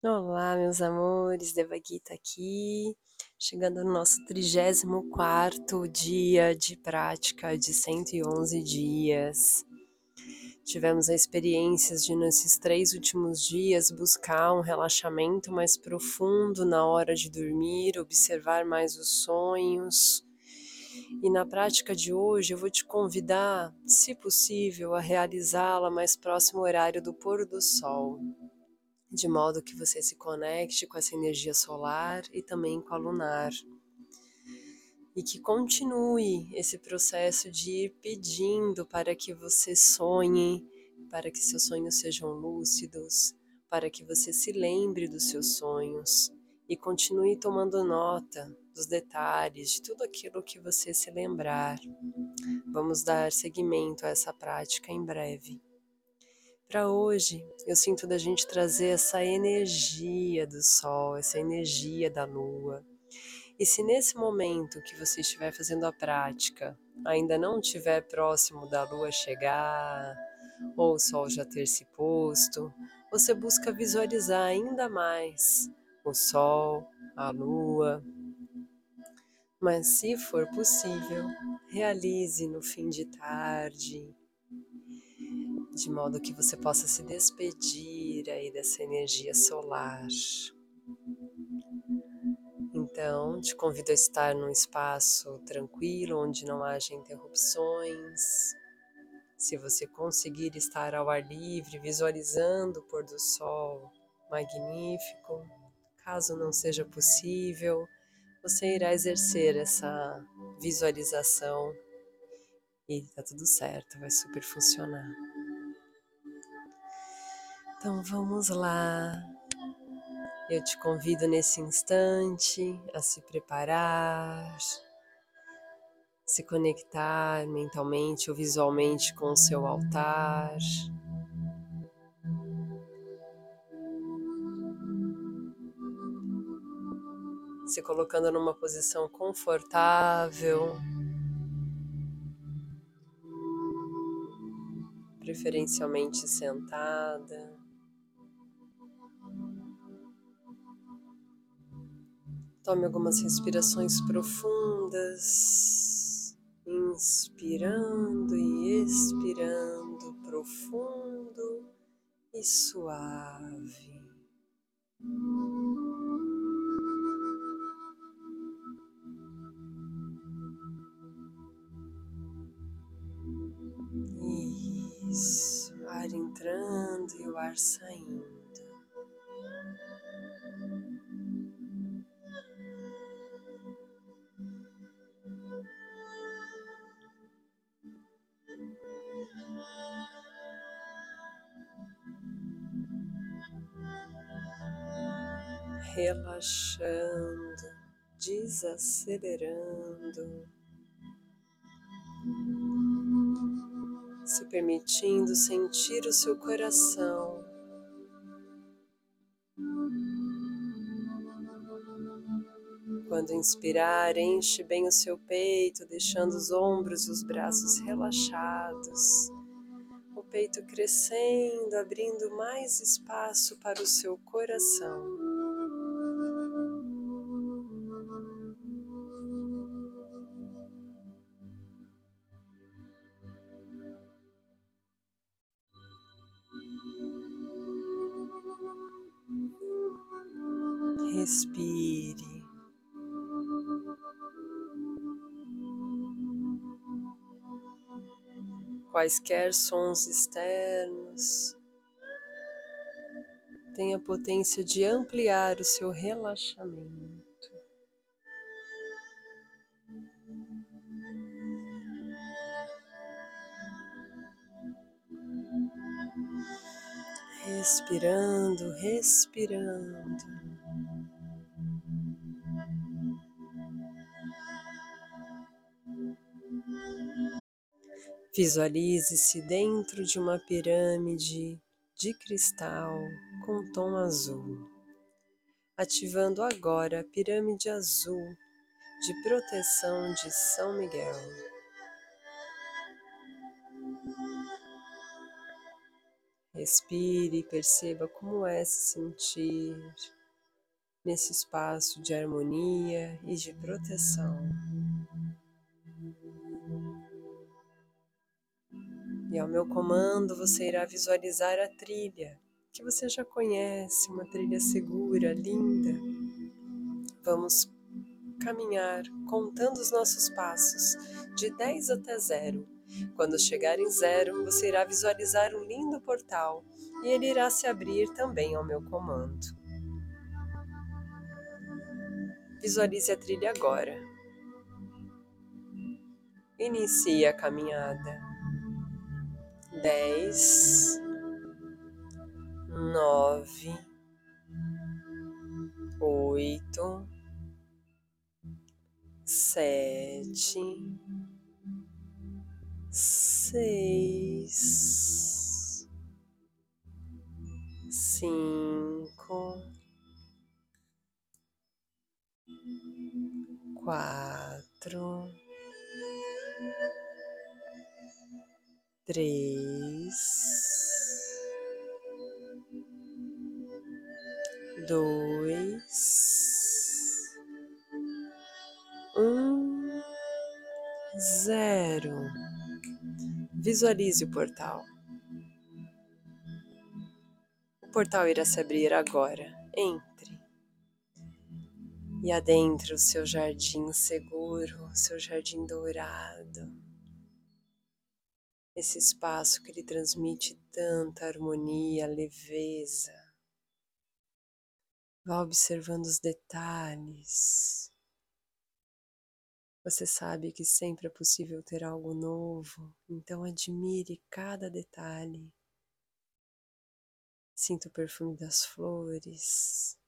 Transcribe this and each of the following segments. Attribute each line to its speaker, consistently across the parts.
Speaker 1: Olá, meus amores, Devagita aqui, chegando no nosso 34 dia de prática de 111 dias. Tivemos a experiências de nesses três últimos dias buscar um relaxamento mais profundo na hora de dormir, observar mais os sonhos. E na prática de hoje eu vou te convidar, se possível, a realizá-la mais próximo ao horário do pôr do sol de modo que você se conecte com essa energia solar e também com a lunar. E que continue esse processo de ir pedindo para que você sonhe, para que seus sonhos sejam lúcidos, para que você se lembre dos seus sonhos e continue tomando nota dos detalhes, de tudo aquilo que você se lembrar. Vamos dar seguimento a essa prática em breve. Para hoje, eu sinto da gente trazer essa energia do sol, essa energia da lua. E se nesse momento que você estiver fazendo a prática ainda não estiver próximo da lua chegar, ou o sol já ter se posto, você busca visualizar ainda mais o sol, a lua. Mas se for possível, realize no fim de tarde, de modo que você possa se despedir aí dessa energia solar. Então, te convido a estar num espaço tranquilo, onde não haja interrupções. Se você conseguir estar ao ar livre, visualizando o pôr do sol, magnífico. Caso não seja possível, você irá exercer essa visualização e tá tudo certo, vai super funcionar. Então vamos lá. Eu te convido nesse instante a se preparar, se conectar mentalmente ou visualmente com o seu altar. Se colocando numa posição confortável, preferencialmente sentada. Tome algumas respirações profundas, inspirando e expirando profundo e suave. Isso, ar entrando e o ar saindo. Relaxando, desacelerando, se permitindo sentir o seu coração. Quando inspirar, enche bem o seu peito, deixando os ombros e os braços relaxados o peito crescendo, abrindo mais espaço para o seu coração. Respire. Quaisquer sons externos têm a potência de ampliar o seu relaxamento. Respirando, respirando. Visualize-se dentro de uma pirâmide de cristal com tom azul, ativando agora a pirâmide azul de proteção de São Miguel. Respire e perceba como é se sentir nesse espaço de harmonia e de proteção. E ao meu comando, você irá visualizar a trilha que você já conhece, uma trilha segura, linda. Vamos caminhar contando os nossos passos de 10 até zero. Quando chegar em zero, você irá visualizar um lindo portal e ele irá se abrir também ao meu comando. Visualize a trilha agora. Inicie a caminhada dez, nove, oito, sete, seis, cinco, três, dois, um, zero. Visualize o portal. O portal irá se abrir agora. Entre. E adentre o seu jardim seguro, seu jardim dourado esse espaço que lhe transmite tanta harmonia, leveza. Vá observando os detalhes. Você sabe que sempre é possível ter algo novo, então admire cada detalhe. Sinta o perfume das flores.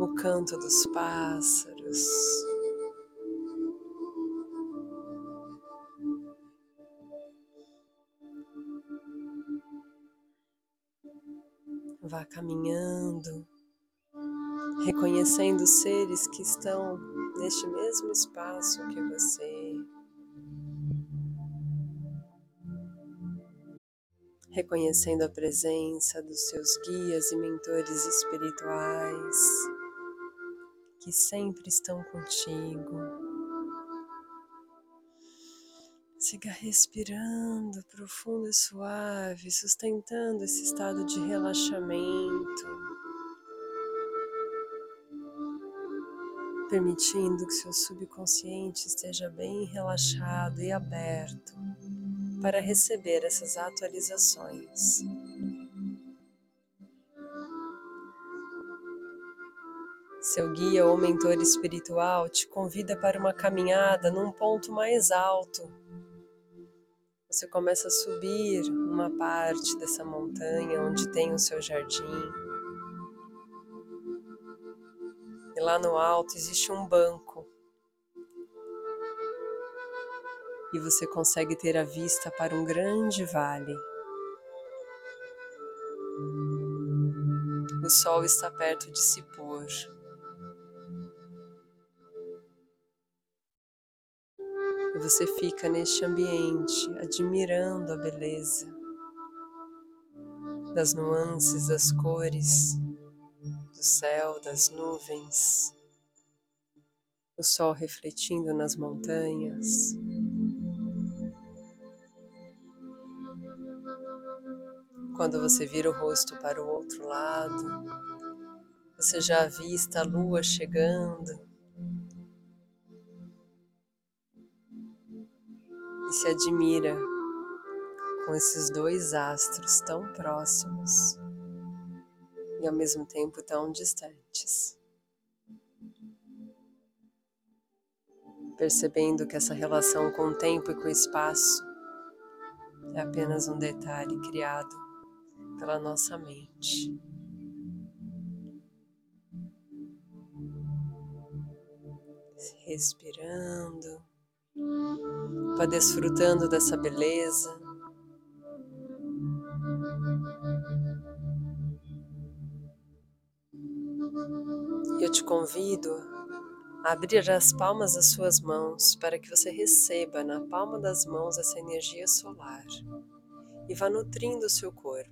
Speaker 1: O canto dos pássaros. Vá caminhando, reconhecendo seres que estão neste mesmo espaço que você. Reconhecendo a presença dos seus guias e mentores espirituais que sempre estão contigo. Siga respirando profundo e suave, sustentando esse estado de relaxamento, permitindo que seu subconsciente esteja bem relaxado e aberto para receber essas atualizações. Seu guia ou mentor espiritual te convida para uma caminhada num ponto mais alto você começa a subir uma parte dessa montanha onde tem o seu jardim. E lá no alto existe um banco. E você consegue ter a vista para um grande vale. O sol está perto de se pôr. E você fica neste ambiente admirando a beleza das nuances, das cores, do céu, das nuvens, o sol refletindo nas montanhas. Quando você vira o rosto para o outro lado, você já avista a lua chegando se admira com esses dois astros tão próximos e ao mesmo tempo tão distantes. Percebendo que essa relação com o tempo e com o espaço é apenas um detalhe criado pela nossa mente. Respirando. Vá desfrutando dessa beleza. Eu te convido abrir as palmas das suas mãos para que você receba na palma das mãos essa energia solar e vá nutrindo o seu corpo.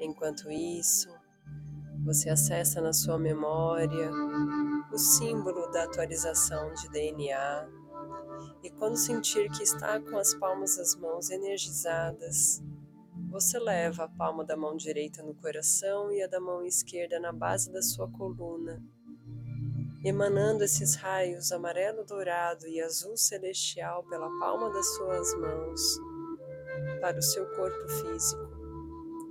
Speaker 1: Enquanto isso, você acessa na sua memória o símbolo da atualização de DNA e quando sentir que está com as palmas das mãos energizadas, você leva a palma da mão direita no coração e a da mão esquerda na base da sua coluna, emanando esses raios amarelo, dourado e azul celestial pela palma das suas mãos para o seu corpo físico.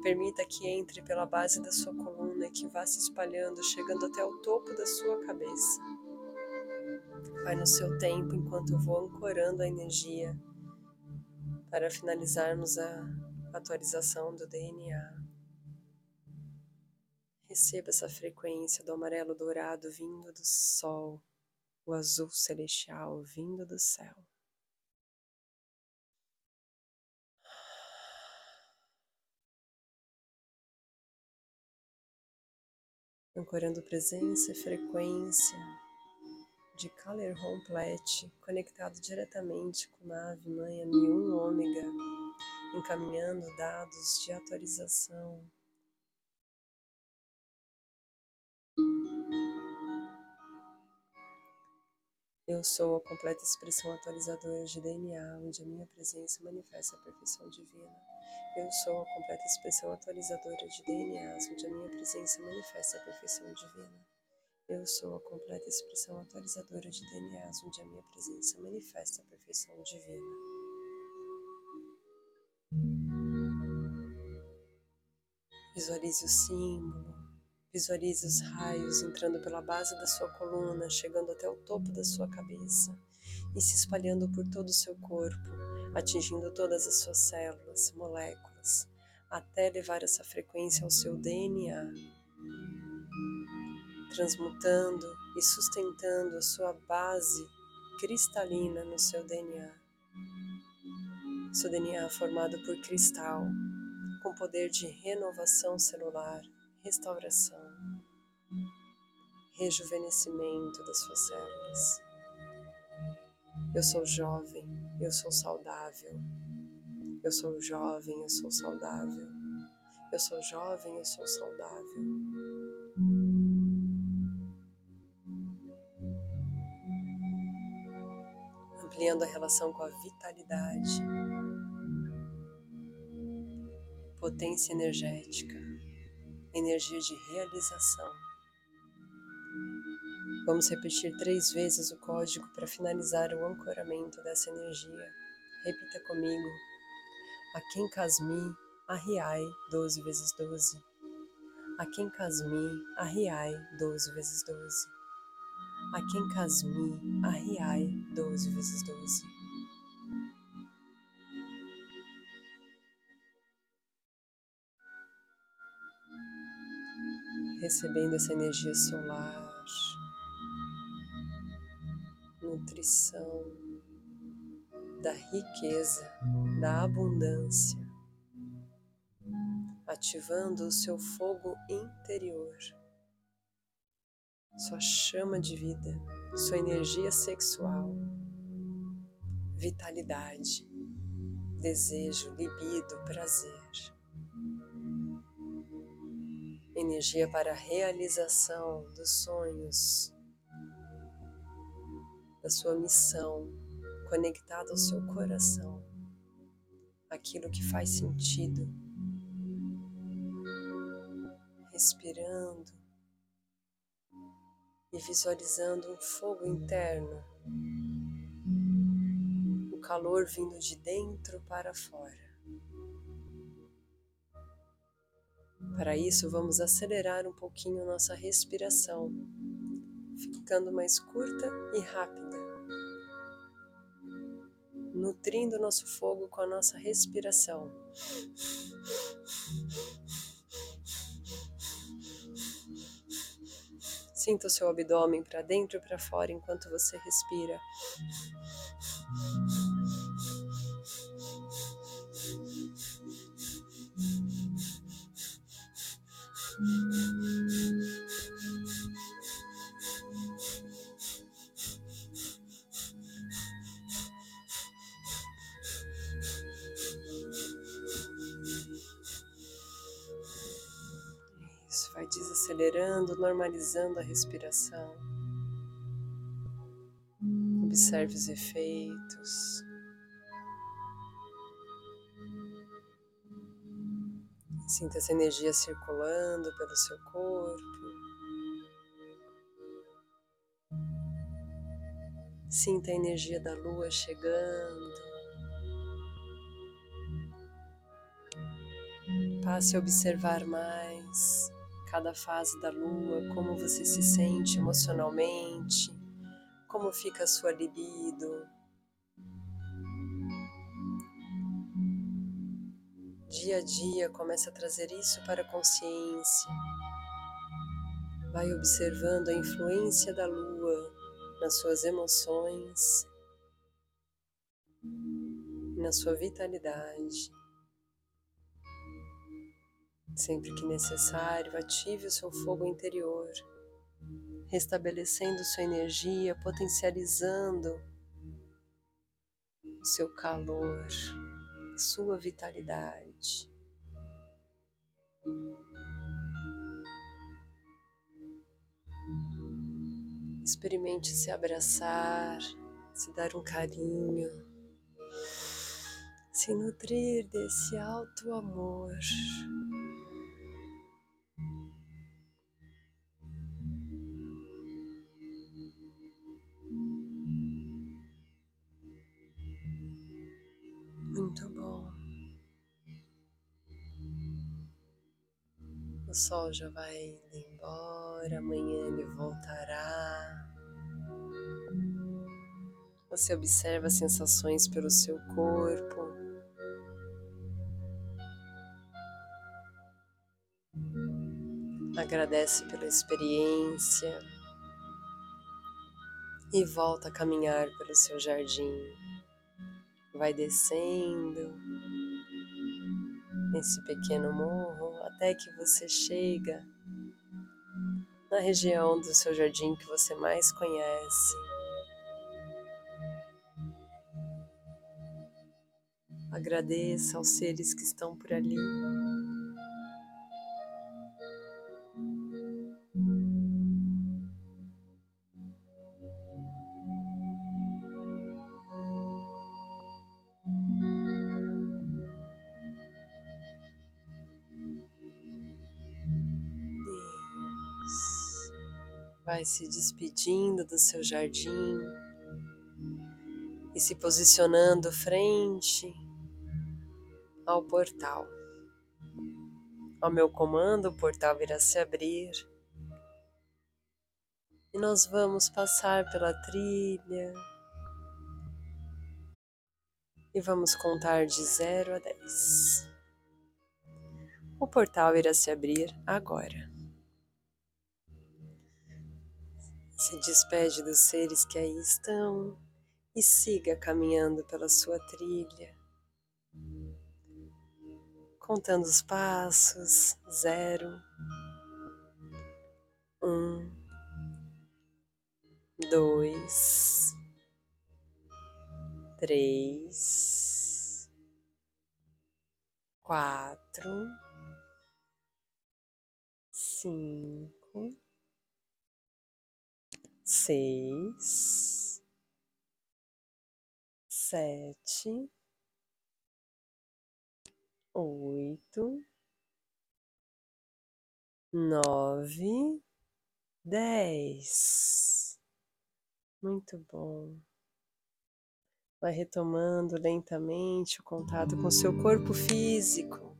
Speaker 1: Permita que entre pela base da sua coluna e que vá se espalhando, chegando até o topo da sua cabeça. Vai no seu tempo enquanto eu vou ancorando a energia para finalizarmos a atualização do DNA. Receba essa frequência do amarelo dourado vindo do sol, o azul celestial vindo do céu. Ancorando presença e frequência de Caller Plet, conectado diretamente com a ave mãe Mi1 ômega, encaminhando dados de atualização. Eu sou a completa expressão atualizadora de DNA, onde a minha presença manifesta a perfeição divina. Eu sou a completa expressão atualizadora de DNAs, onde a minha presença manifesta a perfeição divina. Eu sou a completa expressão atualizadora de DNAs, onde a minha presença manifesta a perfeição divina. Visualize o símbolo, visualize os raios entrando pela base da sua coluna, chegando até o topo da sua cabeça e se espalhando por todo o seu corpo atingindo todas as suas células, moléculas, até levar essa frequência ao seu DNA, transmutando e sustentando a sua base cristalina no seu DNA. Seu DNA formado por cristal, com poder de renovação celular, restauração, rejuvenescimento das suas células. Eu sou jovem, eu sou saudável. Eu sou jovem, eu sou saudável. Eu sou jovem, eu sou saudável. Ampliando a relação com a vitalidade, potência energética, energia de realização. Vamos repetir três vezes o código para finalizar o ancoramento dessa energia. Repita comigo. Aken Kasmi, Arriai, 12 vezes 12. Aken Kasmi, Arriai, 12 vezes 12. Aken Kasmi, Arriai, 12 vezes 12. Recebendo essa energia solar nutrição, da riqueza, da abundância, ativando o seu fogo interior, sua chama de vida, sua energia sexual, vitalidade, desejo, libido, prazer. Energia para a realização dos sonhos, da sua missão, conectado ao seu coração, aquilo que faz sentido. Respirando e visualizando um fogo interno, o calor vindo de dentro para fora. Para isso, vamos acelerar um pouquinho nossa respiração, ficando mais curta e rápida nutrindo nosso fogo com a nossa respiração. Sinta o seu abdômen para dentro e para fora enquanto você respira. Desacelerando, normalizando a respiração. Observe os efeitos. Sinta essa energia circulando pelo seu corpo. Sinta a energia da lua chegando. Passe a observar mais cada fase da lua, como você se sente emocionalmente, como fica a sua libido. Dia a dia comece a trazer isso para a consciência. Vai observando a influência da lua nas suas emoções na sua vitalidade. Sempre que necessário, ative o seu fogo interior, restabelecendo sua energia, potencializando o seu calor, sua vitalidade. Experimente se abraçar, se dar um carinho, se nutrir desse alto amor. O sol já vai embora, amanhã ele voltará. Você observa as sensações pelo seu corpo. Agradece pela experiência e volta a caminhar pelo seu jardim vai descendo nesse pequeno morro até que você chega na região do seu jardim que você mais conhece. Agradeça aos seres que estão por ali. Vai se despedindo do seu jardim e se posicionando frente ao portal. Ao meu comando, o portal irá se abrir e nós vamos passar pela trilha e vamos contar de 0 a 10. O portal irá se abrir agora. Se despede dos seres que aí estão e siga caminhando pela sua trilha, contando os passos: zero, um, dois, três, quatro, cinco seis, sete, oito, nove, dez. Muito bom. Vai retomando lentamente o contato com seu corpo físico,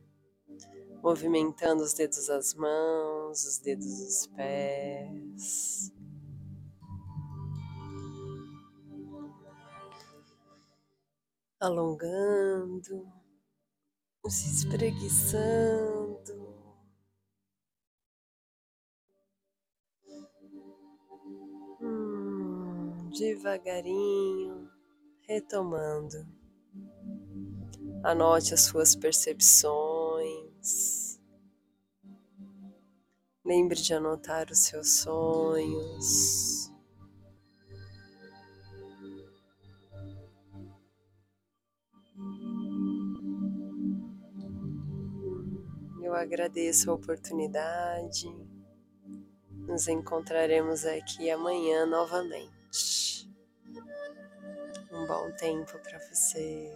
Speaker 1: movimentando os dedos das mãos, os dedos dos pés. Alongando, se espreguiçando. Hum, devagarinho, retomando. Anote as suas percepções. Lembre de anotar os seus sonhos. Eu agradeço a oportunidade Nos encontraremos aqui amanhã novamente. Um bom tempo para você.